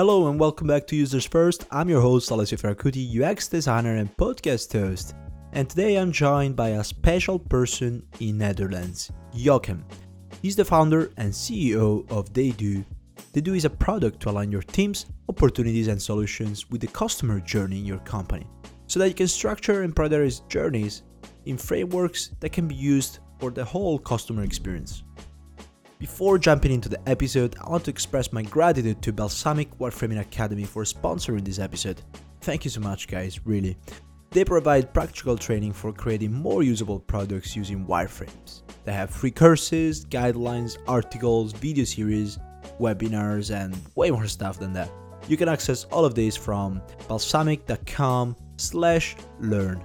Hello and welcome back to Users First. I'm your host Alessio Ferracuti, UX designer and podcast host. And today I'm joined by a special person in Netherlands, Jochem. He's the founder and CEO of Theydo. Theydo is a product to align your teams, opportunities and solutions with the customer journey in your company so that you can structure and prioritize journeys in frameworks that can be used for the whole customer experience. Before jumping into the episode, I want to express my gratitude to Balsamiq Wireframing Academy for sponsoring this episode. Thank you so much, guys, really. They provide practical training for creating more usable products using wireframes. They have free courses, guidelines, articles, video series, webinars, and way more stuff than that. You can access all of these from balsamiq.com slash learn.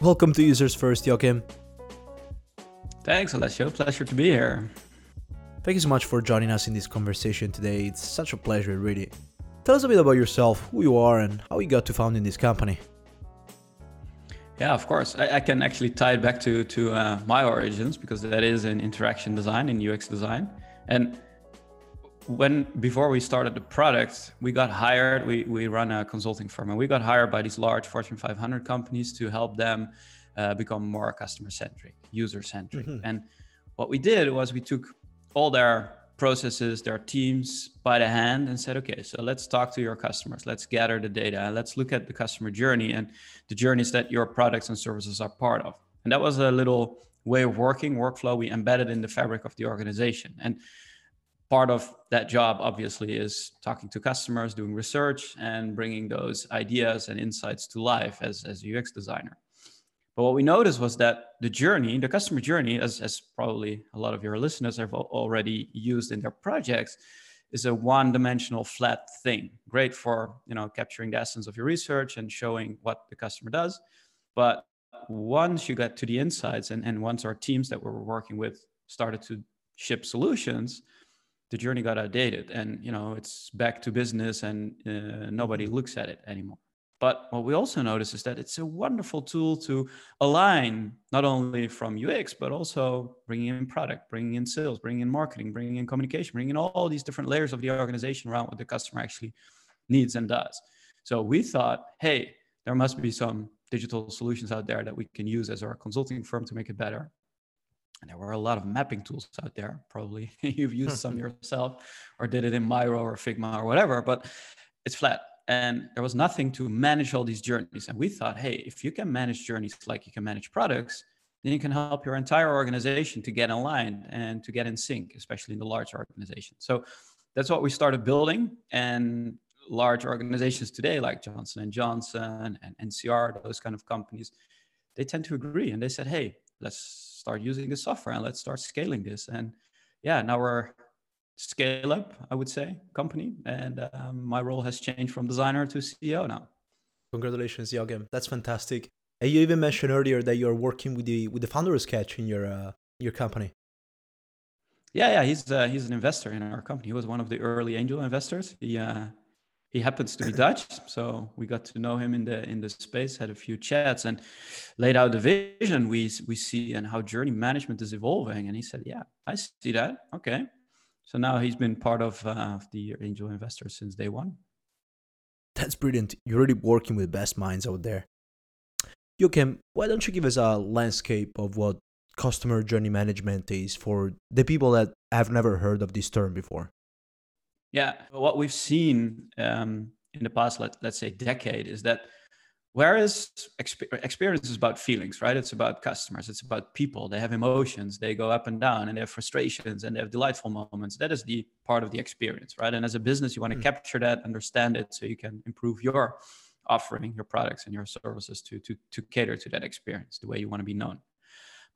Welcome to Users First, Jochem. Thanks, Alessio. Pleasure to be here. Thank you so much for joining us in this conversation today. It's such a pleasure, really. Tell us a bit about yourself, who you are, and how you got to founding this company. Yeah, of course. I, I can actually tie it back to to uh, my origins because that is in interaction design in UX design. And when before we started the product, we got hired. We we run a consulting firm, and we got hired by these large Fortune 500 companies to help them uh, become more customer centric, user centric. Mm-hmm. And what we did was we took all their processes, their teams by the hand and said, okay, so let's talk to your customers. Let's gather the data. Let's look at the customer journey and the journeys that your products and services are part of. And that was a little way of working, workflow we embedded in the fabric of the organization. And part of that job, obviously, is talking to customers, doing research, and bringing those ideas and insights to life as, as a UX designer. But what we noticed was that the journey, the customer journey, as, as probably a lot of your listeners have already used in their projects, is a one-dimensional flat thing. Great for you know capturing the essence of your research and showing what the customer does. But once you get to the insights and, and once our teams that we were working with started to ship solutions, the journey got outdated and you know it's back to business and uh, nobody looks at it anymore. But what we also notice is that it's a wonderful tool to align not only from UX, but also bringing in product, bringing in sales, bringing in marketing, bringing in communication, bringing in all these different layers of the organization around what the customer actually needs and does. So we thought, hey, there must be some digital solutions out there that we can use as our consulting firm to make it better. And there were a lot of mapping tools out there. Probably you've used some yourself or did it in Miro or Figma or whatever, but it's flat and there was nothing to manage all these journeys. And we thought, hey, if you can manage journeys like you can manage products, then you can help your entire organization to get aligned and to get in sync, especially in the large organization. So that's what we started building. And large organizations today, like Johnson and Johnson and NCR, those kind of companies, they tend to agree. And they said, hey, let's start using the software and let's start scaling this. And yeah, now we're scale up, I would say, company. And um, my role has changed from designer to CEO now. Congratulations, Jochem. That's fantastic. And you even mentioned earlier that you're working with the with the founder sketch in your uh, your company. Yeah, yeah, he's uh, he's an investor in our company. He was one of the early angel investors. He uh, he happens to be Dutch, so we got to know him in the in the space, had a few chats, and laid out the vision we we see and how journey management is evolving. And he said, "Yeah, I see that. Okay, so now he's been part of uh, the angel investor since day one. That's brilliant. You're really working with best minds out there. Jochem, why don't you give us a landscape of what customer journey management is for the people that have never heard of this term before? Yeah, what we've seen um, in the past, let, let's say, decade is that Whereas experience is about feelings, right? It's about customers, it's about people. They have emotions, they go up and down, and they have frustrations and they have delightful moments. That is the part of the experience, right? And as a business, you want to mm. capture that, understand it, so you can improve your offering, your products, and your services to, to, to cater to that experience the way you want to be known.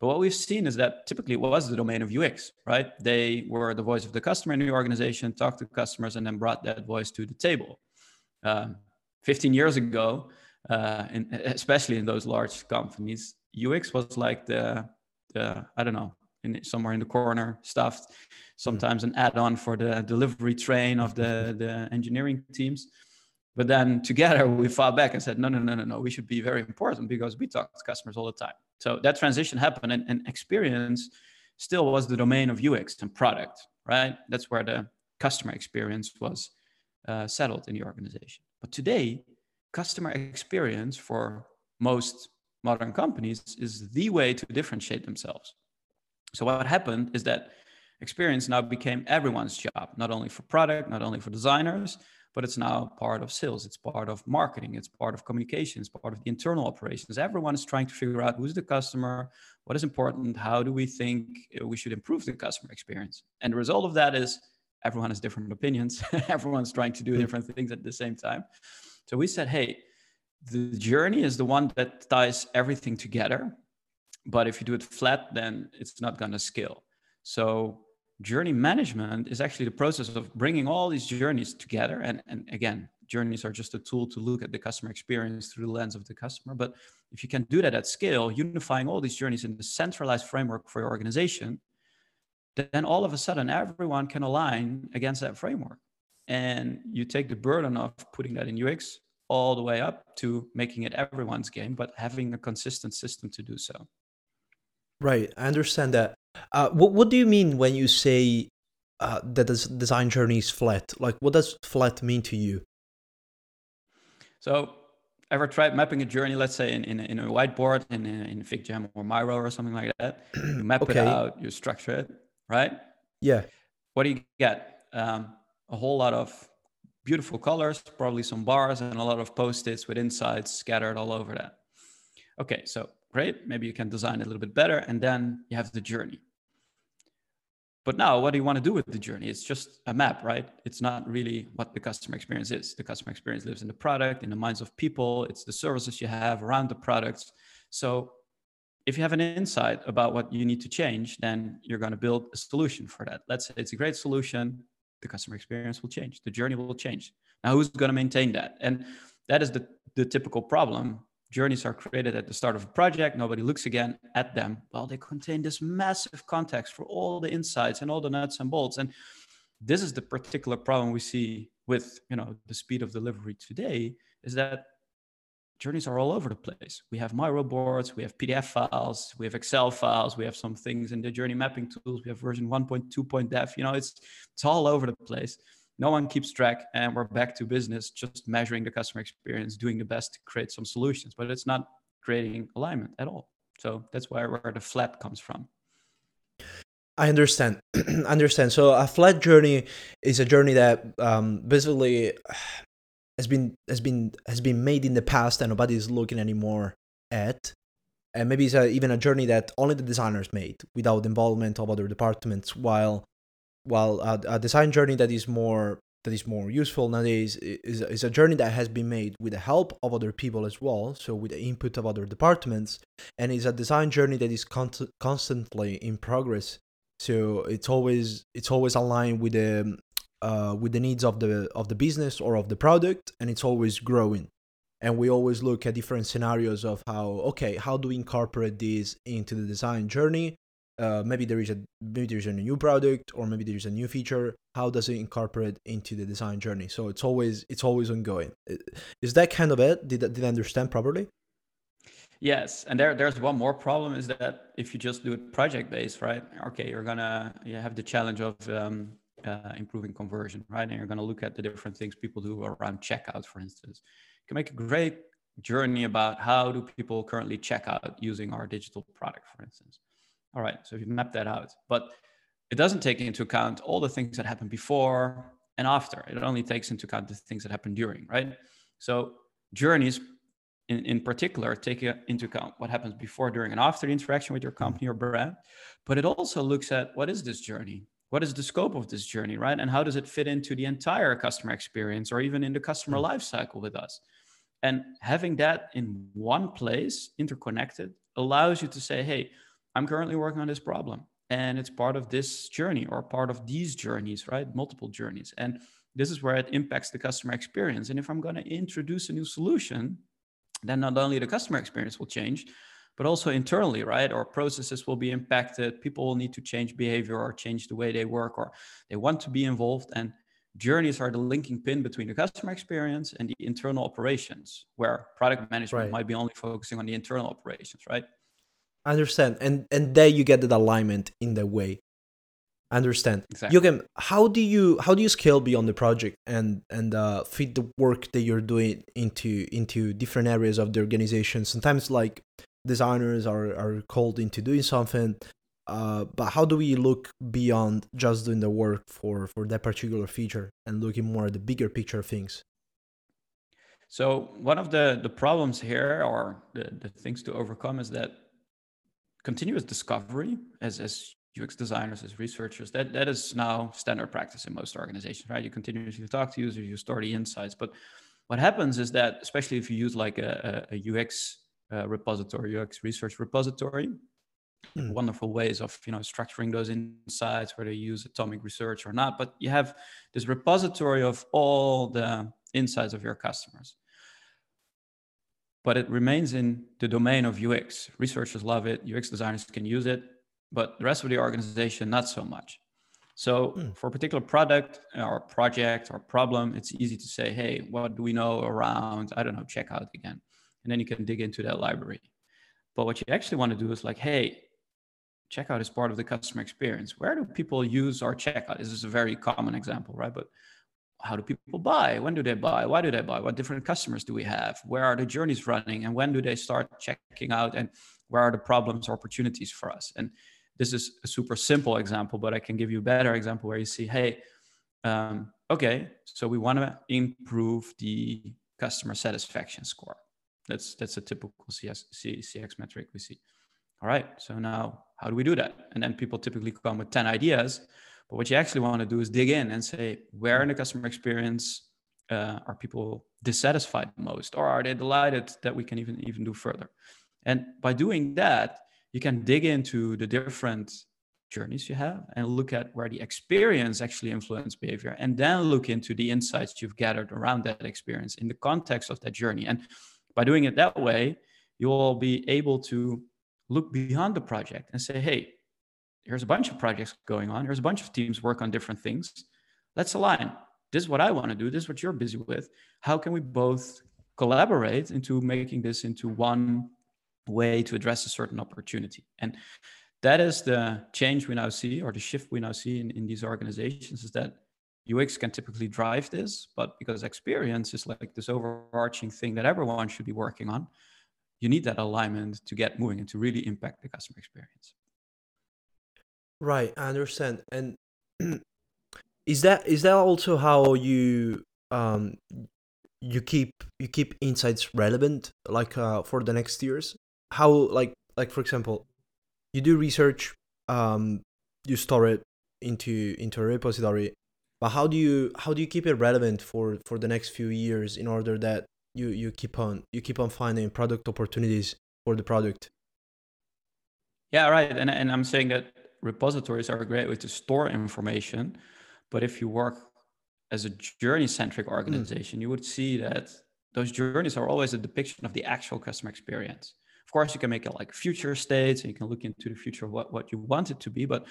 But what we've seen is that typically it was the domain of UX, right? They were the voice of the customer in the organization, talked to customers, and then brought that voice to the table. Um, 15 years ago, uh, in, especially in those large companies, UX was like the, the I don't know, in somewhere in the corner stuffed, sometimes an add-on for the delivery train of the, the engineering teams. But then together we fought back and said, no, no, no, no, no, we should be very important because we talk to customers all the time. So that transition happened and, and experience still was the domain of UX and product, right? That's where the customer experience was uh, settled in the organization. But today, customer experience for most modern companies is the way to differentiate themselves. So what happened is that experience now became everyone's job, not only for product, not only for designers, but it's now part of sales, it's part of marketing, it's part of communications, part of the internal operations. Everyone is trying to figure out who's the customer, what is important, how do we think we should improve the customer experience. And the result of that is everyone has different opinions, everyone's trying to do hmm. different things at the same time. So we said, hey, the journey is the one that ties everything together. But if you do it flat, then it's not going to scale. So journey management is actually the process of bringing all these journeys together. And, and again, journeys are just a tool to look at the customer experience through the lens of the customer. But if you can do that at scale, unifying all these journeys in the centralized framework for your organization, then all of a sudden everyone can align against that framework. And you take the burden of putting that in UX all the way up to making it everyone's game, but having a consistent system to do so. Right, I understand that. Uh, what what do you mean when you say uh, that the design journey is flat? Like, what does flat mean to you? So, ever tried mapping a journey? Let's say in in, in a whiteboard in in FigJam or Miro or something like that. You map okay. it out, you structure it, right? Yeah. What do you get? Um, a whole lot of beautiful colors, probably some bars, and a lot of post-its with insights scattered all over that. Okay, so great. Maybe you can design it a little bit better, and then you have the journey. But now, what do you want to do with the journey? It's just a map, right? It's not really what the customer experience is. The customer experience lives in the product, in the minds of people. It's the services you have around the products. So, if you have an insight about what you need to change, then you're going to build a solution for that. Let's say it's a great solution. The customer experience will change. The journey will change. Now, who's going to maintain that? And that is the, the typical problem journeys are created at the start of a project nobody looks again at them well they contain this massive context for all the insights and all the nuts and bolts and this is the particular problem we see with you know the speed of delivery today is that journeys are all over the place. We have miro boards we have pdf files we have excel files we have some things in the journey mapping tools we have version 1.2.dev you know it's it's all over the place. No one keeps track and we're back to business just measuring the customer experience doing the best to create some solutions but it's not creating alignment at all. So that's where, where the flat comes from. I understand understand. So a flat journey is a journey that um, basically has been has been has been made in the past and nobody is looking anymore at. And maybe it's a, even a journey that only the designers made without involvement of other departments while while a, a design journey that is more that is more useful nowadays is, is a journey that has been made with the help of other people as well so with the input of other departments and it's a design journey that is con- constantly in progress. So it's always it's always aligned with the uh, with the needs of the of the business or of the product and it's always growing. And we always look at different scenarios of how okay how do we incorporate this into the design journey? Uh, maybe there is a maybe there's a new product or maybe there's a new feature. How does it incorporate into the design journey? So it's always it's always ongoing. Is that kind of it? Did, did i understand properly? Yes and there there's one more problem is that if you just do it project based right okay you're gonna you have the challenge of um, uh, improving conversion right and you're gonna look at the different things people do around checkout for instance you can make a great journey about how do people currently check out using our digital product for instance all right, so if you map that out. But it doesn't take into account all the things that happen before and after. It only takes into account the things that happen during, right? So journeys in, in particular take into account what happens before, during, and after the interaction with your company or brand. But it also looks at what is this journey? What is the scope of this journey, right? And how does it fit into the entire customer experience or even in the customer mm-hmm. lifecycle with us? And having that in one place, interconnected, allows you to say, hey, I'm currently working on this problem and it's part of this journey or part of these journeys, right? Multiple journeys. And this is where it impacts the customer experience. And if I'm going to introduce a new solution, then not only the customer experience will change, but also internally, right? Our processes will be impacted. People will need to change behavior or change the way they work or they want to be involved. And journeys are the linking pin between the customer experience and the internal operations, where product management right. might be only focusing on the internal operations, right? I understand, and and there you get that alignment in the way. I understand. Exactly. Jochem, how do you how do you scale beyond the project and and uh, fit the work that you're doing into into different areas of the organization? Sometimes like designers are are called into doing something, uh, but how do we look beyond just doing the work for for that particular feature and looking more at the bigger picture things? So one of the the problems here, or the, the things to overcome, is that continuous discovery as as UX designers, as researchers, that, that is now standard practice in most organizations, right? You continuously talk to users, you store the insights. But what happens is that, especially if you use like a, a UX uh, repository, UX research repository, mm. wonderful ways of you know structuring those insights, whether you use atomic research or not. But you have this repository of all the insights of your customers but it remains in the domain of UX. Researchers love it, UX designers can use it, but the rest of the organization not so much so mm. for a particular product or project or problem it's easy to say hey what do we know around i don't know checkout again and then you can dig into that library. But what you actually want to do is like hey checkout is part of the customer experience. Where do people use our checkout? This is a very common example right? But how do people buy? When do they buy? Why do they buy? What different customers do we have? Where are the journeys running? And when do they start checking out? And where are the problems or opportunities for us? And this is a super simple example, but I can give you a better example where you see, hey, um, okay, so we want to improve the customer satisfaction score. That's that's a typical CS, CX metric we see. All right, so now how do we do that? And then people typically come with 10 ideas, but what you actually want to do is dig in and say, where in the customer experience uh, are people dissatisfied most, or are they delighted that we can even even do further? And by doing that, you can dig into the different journeys you have and look at where the experience actually influenced behavior and then look into the insights you've gathered around that experience in the context of that journey and by doing it that way you'll be able to look beyond the project and say hey here's a bunch of projects going on. Here's a bunch of teams work on different things. Let's align. This is what i want to do. This is what you're busy with. How can we both collaborate into making this into one way to address a certain opportunity. And that is the change we now see, or the shift we now see in, in these organizations, is that UX can typically drive this, but because experience is like this overarching thing that everyone should be working on, you need that alignment to get moving and to really impact the customer experience. Right, I understand. And is that is that also how you um you keep you keep insights relevant like uh, for the next years how like like for example you do research um you store it into into a repository but how do you how do you keep it relevant for for the next few years in order that you you keep on you keep on finding product opportunities for the product yeah right and, and i'm saying that repositories are a great way to store information but if you work as a journey centric mm. organization mm. you would see that those journeys are always a depiction of the actual customer experience of course, you can make it like future states and you can look into the future of what, what you want it to be. But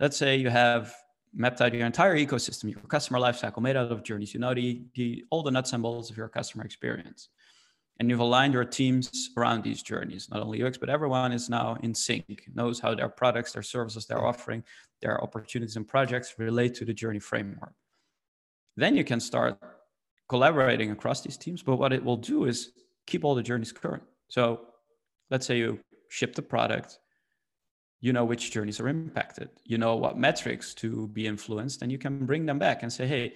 let's say you have mapped out your entire ecosystem, your customer lifecycle made out of journeys. You know the, the all the nuts and bolts of your customer experience. And you've aligned your teams around these journeys. Not only UX, but everyone is now in sync, knows how their products, their services they're offering, their opportunities and projects relate to the journey framework. Then you can start collaborating across these teams. But what it will do is keep all the journeys current. So let's say you ship the product you know which journeys are impacted. You know what metrics to be influenced and you can bring them back and say hey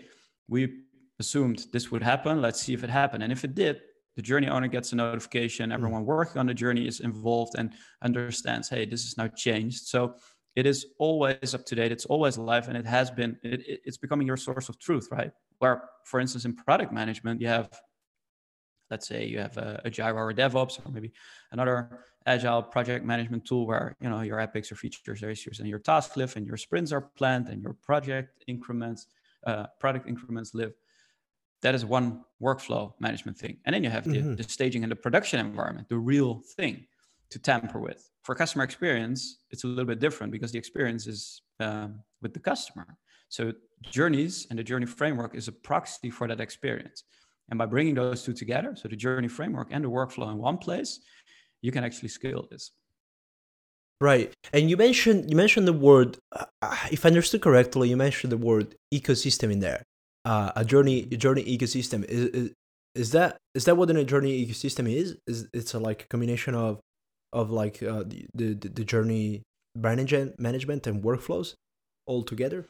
we assumed this would happen. Let's see if it happened. And if it did the journey owner gets a notification. Hmm. everyone working on the journey is involved and understands hey this is now changed. So it is always up to date. It's always live and it has been it, it's becoming your source of truth right? Where for instance in product management you have let's say you have a, a Jira or a DevOps or maybe another agile project management tool where you know your epics, your features, your issues, and your task live, and your sprints are planned, and your project increments, uh, product increments live. That is one workflow management thing, and then you have mm-hmm. the, the staging and the production environment, the real thing to tamper with. For customer experience, it's a little bit different because the experience is um, with the customer. So journeys and the journey framework is a proxy for that experience. And by bringing those two together, so the journey framework and the workflow in one place, you can actually scale this. Right, and you mentioned you mentioned the word. Uh, if I understood correctly, you mentioned the word ecosystem in there. Uh, a journey, a journey ecosystem. Is, is is that is that what a journey ecosystem is? Is it's a, like a combination of of like uh, the, the the journey management management and workflows all together?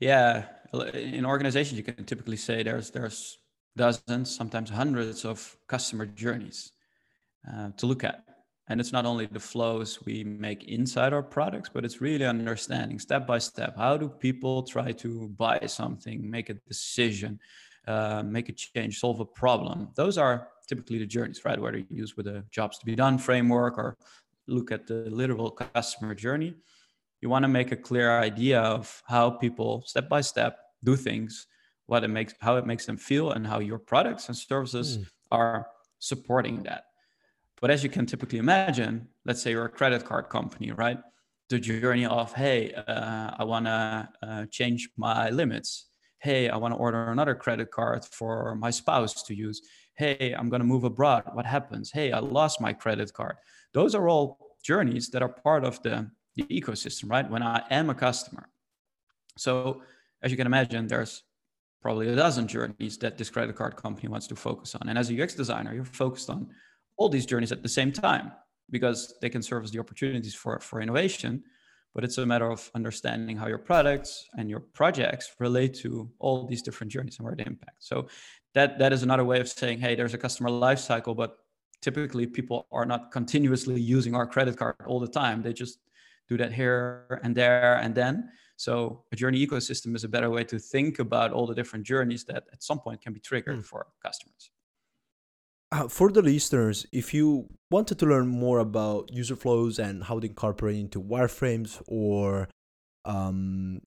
Yeah, in organizations, you can typically say there's there's dozens, sometimes hundreds of customer journeys uh, to look at. And it's not only the flows we make inside our products, but it's really understanding step by step how do people try to buy something, make a decision, uh, make a change, solve a problem. Those are typically the journeys, right? Whether you use with a jobs to be done framework or look at the literal customer journey, you want to make a clear idea of how people step by step do things, what it makes, how it makes them feel, and how your products and services mm. are supporting that. But as you can typically imagine, let's say you're a credit card company, right? The journey of, hey, uh, I want to uh, change my limits. Hey, I want to order another credit card for my spouse to use. Hey, I'm going to move abroad. What happens? Hey, I lost my credit card. Those are all journeys that are part of the, the ecosystem, right? When I am a customer. So, as you can imagine, there's probably a dozen journeys that this credit card company wants to focus on. And as a UX designer, you're focused on all these journeys at the same time because they can serve as the opportunities for, for innovation. But it's a matter of understanding how your products and your projects relate to all these different journeys and where they impact. So that that is another way of saying, hey, there's a customer life cycle, but typically people are not continuously using our credit card all the time. They just do that here and there and then. So a journey ecosystem is a better way to think about all the different journeys that at some point can be triggered mm. for customers uh, for the listeners, if you wanted to learn more about user flows and how to incorporate into wireframes or um,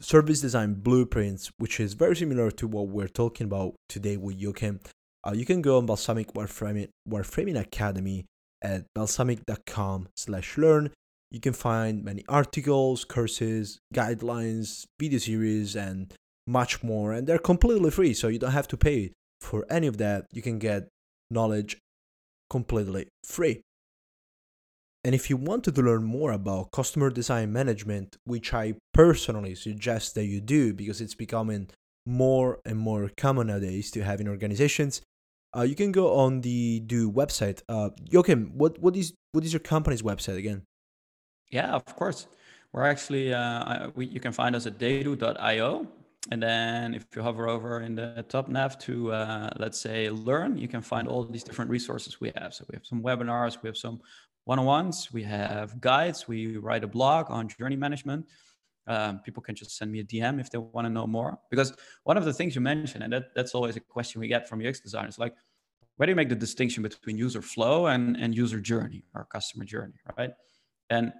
service design blueprints, which is very similar to what we're talking about today with Jochem, uh, you can go on Balsamiq Wireframing, Wireframing Academy at balsamiq.com slash learn. You can find many articles, courses, guidelines, video series, and much more. And they're completely free, so you don't have to pay for any of that. You can get knowledge completely free. And if you wanted to learn more about customer design management, which I personally suggest that you do because it's becoming more and more common nowadays to have in organizations, uh, you can go on the do website. Uh, Jochem, what, what is what is your company's website again? Yeah, of course. We're actually uh, we, you can find us at theydo.io and then if you hover over in the top nav to, uh, let's say, learn, you can find all these different resources we have. So we have some webinars, we have some one-on-ones, we have guides, we write a blog on journey management. Um, people can just send me a DM if they want to know more. Because one of the things you mentioned, and that, that's always a question we get from UX designers, like, where do you make the distinction between user flow and, and user journey or customer journey, right? And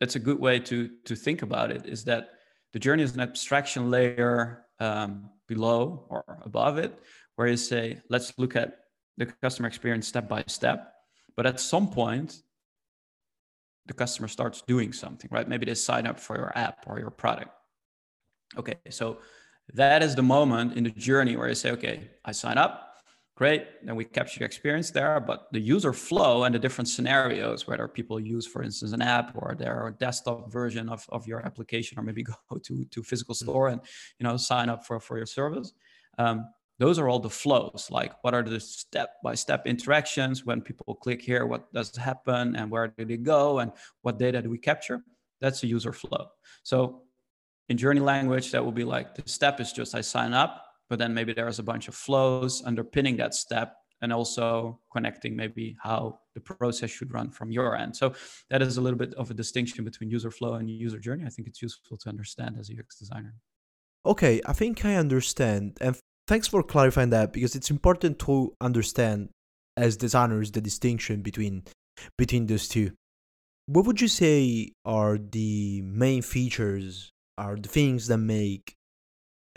that's a good way to to think about it is that the journey is an abstraction layer um, below or above it, where you say, let's look at the customer experience step by step. But at some point, the customer starts doing something, right? Maybe they sign up for your app or your product. Okay, so that is the moment in the journey where you say, okay, I sign up, great then we capture the experience there but the user flow and the different scenarios whether people use for instance an app or their desktop version of, of your application or maybe go to to physical hmm. store and you know sign up for for your service um, those are all the flows like what are the step by step interactions when people click here what does happen and where do they go and what data do we capture that's the user flow so in journey language that will be like the step is just i sign up but then maybe there's a bunch of flows underpinning that step and also connecting maybe how the process should run from your end. So that is a little bit of a distinction between user flow and user journey. I think it's useful to understand as a UX designer. Okay, I think I understand. And thanks for clarifying that because it's important to understand as designers the distinction between between those two. What would you say are the main features, are the things that make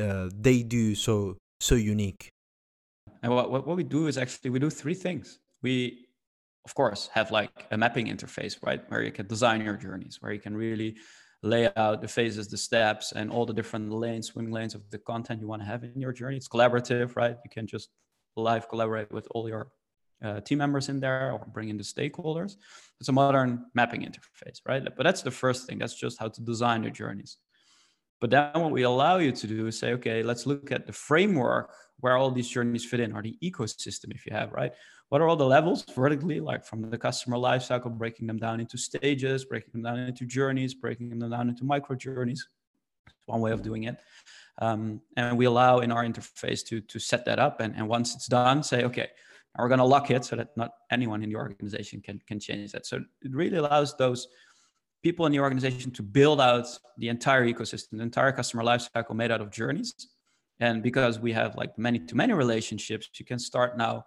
uh, they do so so unique and what, what we do is actually we do three things we of course have like a mapping interface right where you can design your journeys where you can really lay out the phases the steps and all the different lanes swim lanes of the content you want to have in your journey it's collaborative right you can just live collaborate with all your uh, team members in there or bring in the stakeholders. It's a modern mapping interface, right? But that's the first thing. That's just how to design the journeys. But then what we allow you to do is say, okay, let's look at the framework where all these journeys fit in, or the ecosystem, if you have, right? What are all the levels vertically, like from the customer lifecycle, breaking them down into stages, breaking them down into journeys, breaking them down into micro journeys. It's one way of doing it. Um, and we allow in our interface to, to set that up. And, and once it's done, say, okay, we're going to lock it so that not anyone in the organization can, can change that. So it really allows those people in the organization to build out the entire ecosystem, the entire customer lifecycle made out of journeys. And because we have like many to many relationships, you can start now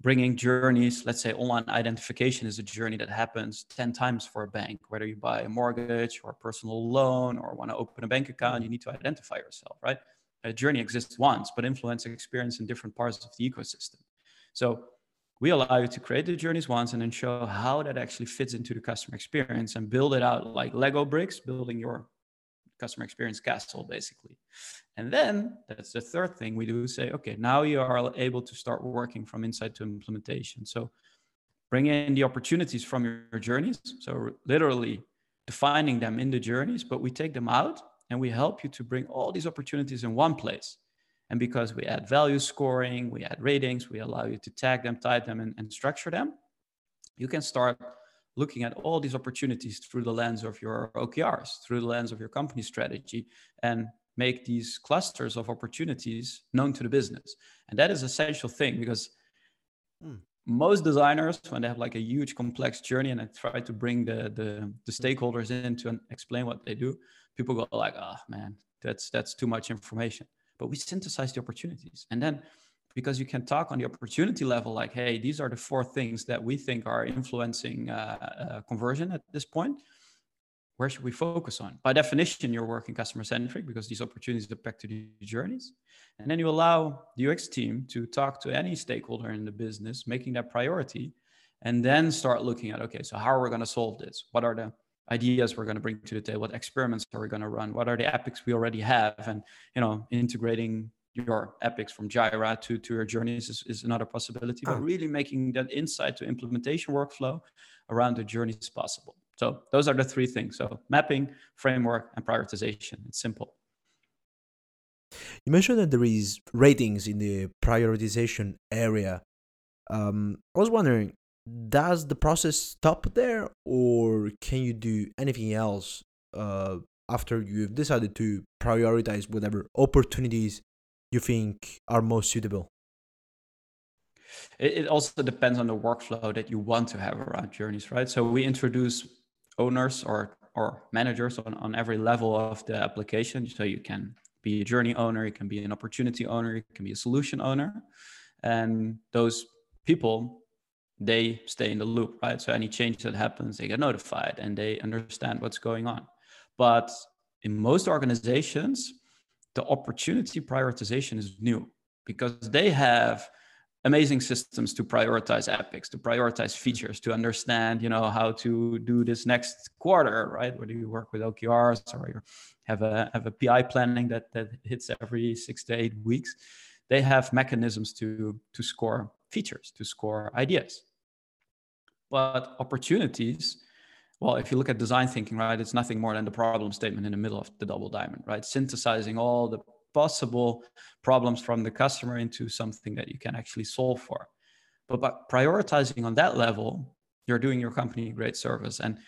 bringing journeys. Let's say online identification is a journey that happens 10 times for a bank, whether you buy a mortgage or a personal loan or want to open a bank account, you need to identify yourself, right? A journey exists once, but influence experience in different parts of the ecosystem. So we allow you to create the journeys once and then show how that actually fits into the customer experience and build it out like Lego bricks, building your customer experience castle basically. And then that's the third thing we do say, okay, now you are able to start working from insight to implementation. So bring in the opportunities from your journeys. So literally defining them in the journeys, but we take them out and we help you to bring all these opportunities in one place. And because we add value scoring, we add ratings, we allow you to tag them, type them, and, and structure them, you can start looking at all these opportunities through the lens of your OKRs, through the lens of your company strategy, and make these clusters of opportunities known to the business. And that is essential thing because hmm. most designers, when they have like a huge complex journey and I try to bring the, the, the stakeholders in to explain what they do, people go like, oh man, that's that's too much information but we synthesize the opportunities. And then because you can talk on the opportunity level, like, hey, these are the four things that we think are influencing uh, uh, conversion at this point. Where should we focus on? By definition, you're working customer centric because these opportunities are back to the journeys. And then you allow the UX team to talk to any stakeholder in the business, making that priority, and then start looking at okay, so how are we going to solve this? What are the ideas we're going to bring to the table what experiments are we going to run what are the epics we already have and you know integrating your epics from jira to, to your journeys is, is another possibility but ah. really making that insight to implementation workflow around the journeys possible. So those are the three things. So mapping framework and prioritization. It's simple. You mentioned that there is ratings in the prioritization area. Um, i was wondering does the process stop there or can you do anything else uh, after you've decided to prioritize whatever opportunities you think are most suitable? It, also depends on the workflow that you want to have around journeys right? So we introduce owners or or managers on, on every level of the application. So you can be a journey owner you can be an opportunity owner you can be a solution owner. And those people they stay in the loop, right? So any change that happens, they get notified and they understand what's going on. But in most organizations, the opportunity prioritization is new because they have amazing systems to prioritize epics to prioritize features to understand you know how to do this next quarter right whether you work with okrs or you have a have a pi planning that that hits every six to eight weeks they have mechanisms to to score features to score ideas but opportunities, well, if you look at design thinking, right, it's nothing more than the problem statement in the middle of the double diamond, right? Synthesizing all the possible problems from the customer into something that you can actually solve for. But by prioritizing on that level, you're doing your company great service. And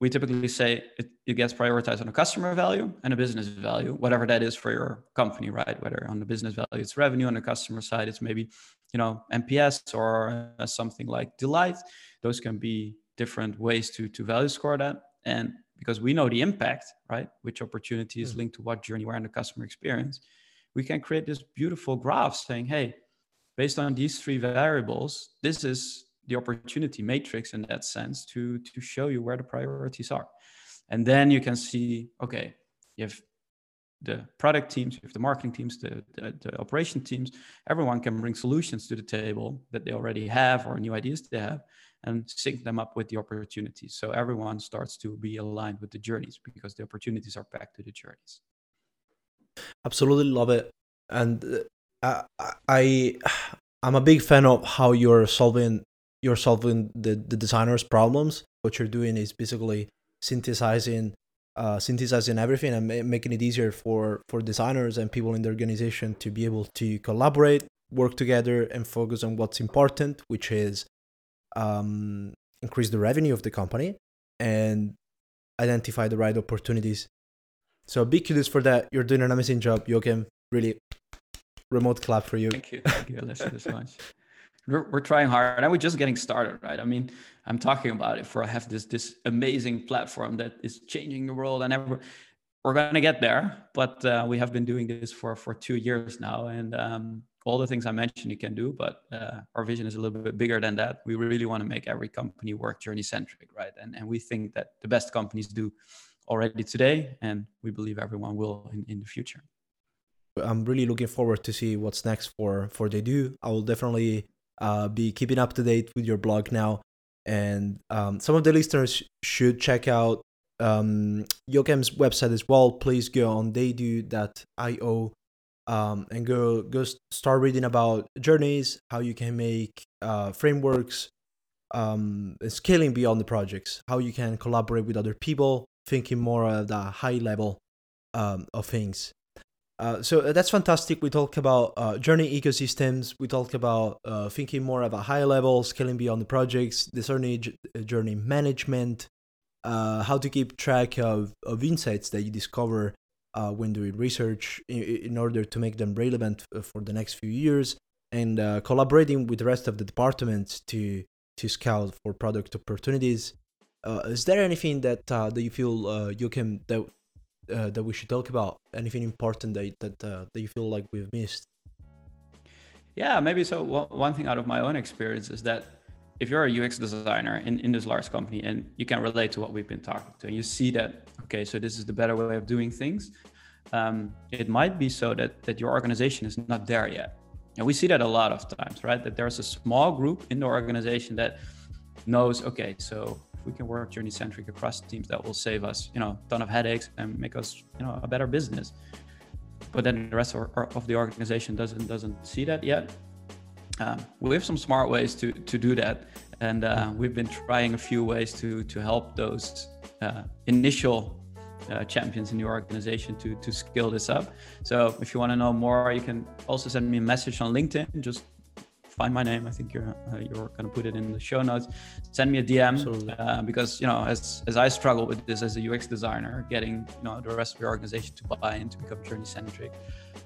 we typically say it, it, gets prioritized on a customer value and a business value, whatever that is for your company, right? Whether on the business value it's revenue, on the customer side it's maybe you know NPS or uh, something like delight those can be different ways to to value score that and because we know the impact right which opportunity is mm. linked to what journey where in the customer experience we can create this beautiful graph saying hey based on these three variables this is the opportunity matrix in that sense to to show you where the priorities are and then you can see okay you have the product teams, have the marketing teams, the, the, the, operation teams, everyone can bring solutions to the table that they already have or new ideas they have and sync them up with the opportunities. So everyone starts to be aligned with the journeys because the opportunities are back to the journeys. Absolutely love it. And uh, I I'm a big fan of how you're solving you're solving the, the designer's problems. What you're doing is basically synthesizing uh, synthesizing everything and ma- making it easier for for designers and people in the organization to be able to collaborate, work together, and focus on what's important, which is um, increase the revenue of the company and identify the right opportunities. So big kudos for that. You're doing an amazing job, Jochem. Really, remote clap for you. Thank you, thank you, Alessio, so much. We're, we're trying hard, and we're just getting started, right? I mean, I'm talking about it for I have this this amazing platform that is changing the world, and we're gonna get there. But uh, we have been doing this for for two years now, and um, all the things I mentioned you can do, but uh, our vision is a little bit bigger than that. We really want to make every company work journey centric, right? And and we think that the best companies do already today, and we believe everyone will in, in the future. I'm really looking forward to see what's next for for they do. I will definitely uh, be keeping up to date with your blog now, and um, some of the listeners should check out um, Jochem's website as well. Please go on theydo.io um, and go go start reading about journeys, how you can make uh, frameworks, um, scaling beyond the projects, how you can collaborate with other people, thinking more at the high level um, of things. Uh, so uh, that's fantastic. We talk about uh, journey ecosystems. We talk about uh, thinking more at a high level, scaling beyond the projects, journey uh, management, uh, how to keep track of, of insights that you discover when doing research in, in, order to make them relevant for the next few years, and collaborating with the rest of the departments to to scout for product opportunities. is there anything that that you feel you can that uh, that we should talk about? Anything important that that uh, that you feel like we've missed? Yeah, maybe so. One thing out of my own experience is that if you're a UX designer in, in this large company and you can relate to what we've been talking to, and you see that okay, so this is the better way of doing things. Um, it might be so that that your organization is not there yet, and we see that a lot of times, right? That there's a small group in the organization that knows okay, so we can work journey centric across teams that will save us you know a ton of headaches and make us you know a better business. But then the rest of, of the organization doesn't doesn't see that yet. Um, we have some smart ways to to do that. And uh, we've been trying a few ways to to help those uh, initial uh, champions in the organization to to scale this up. So if you want to know more you can also send me a message on linkedin. Just find my name. I think you're uh, you're gonna put it in the show notes. Send me a DM uh, because you know as as I struggle with this as a UX designer, getting you know the rest of your organization to buy in to become journey centric.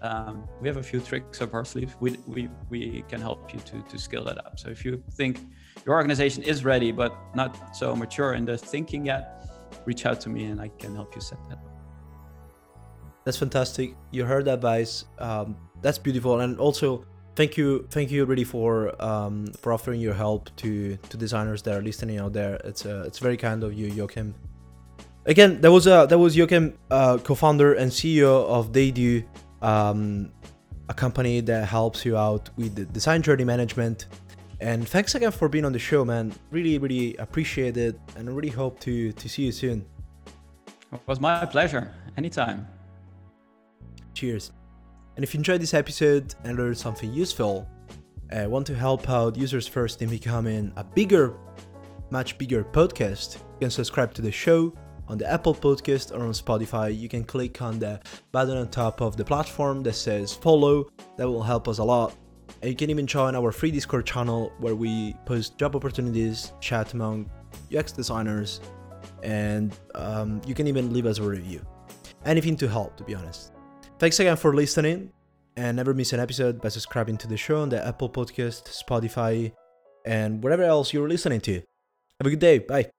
Um, we have a few tricks up our sleeve. We, we we can help you to to scale that up. So if you think your organization is ready but not so mature in the thinking yet, reach out to me and I can help you set that up. That's fantastic. You heard that, advice. Um, that's beautiful, and also thank you thank you really for um, for offering your help to to designers that are listening out there. It's uh, it's very kind of you Jochem. Again that was uh that was Jochem uh, co-founder and CEO of Theydo um, a company that helps you out with the design journey management. And thanks again for being on the show man. Really really appreciate it and I really hope to to see you soon. It was my pleasure. Anytime. Cheers and if you enjoyed this episode and learned something useful, uh, want to help out users first in becoming a bigger, much bigger podcast, you can subscribe to the show on the Apple Podcast or on Spotify. You can click on the button on top of the platform that says follow. That will help us a lot. And you can even join our free Discord channel where we post job opportunities, chat among UX designers, and um, you can even leave us a review. Anything to help, to be honest. Thanks again for listening and never miss an episode by subscribing to the show on the Apple Podcast, Spotify, and whatever else you're listening to. Have a good day. Bye.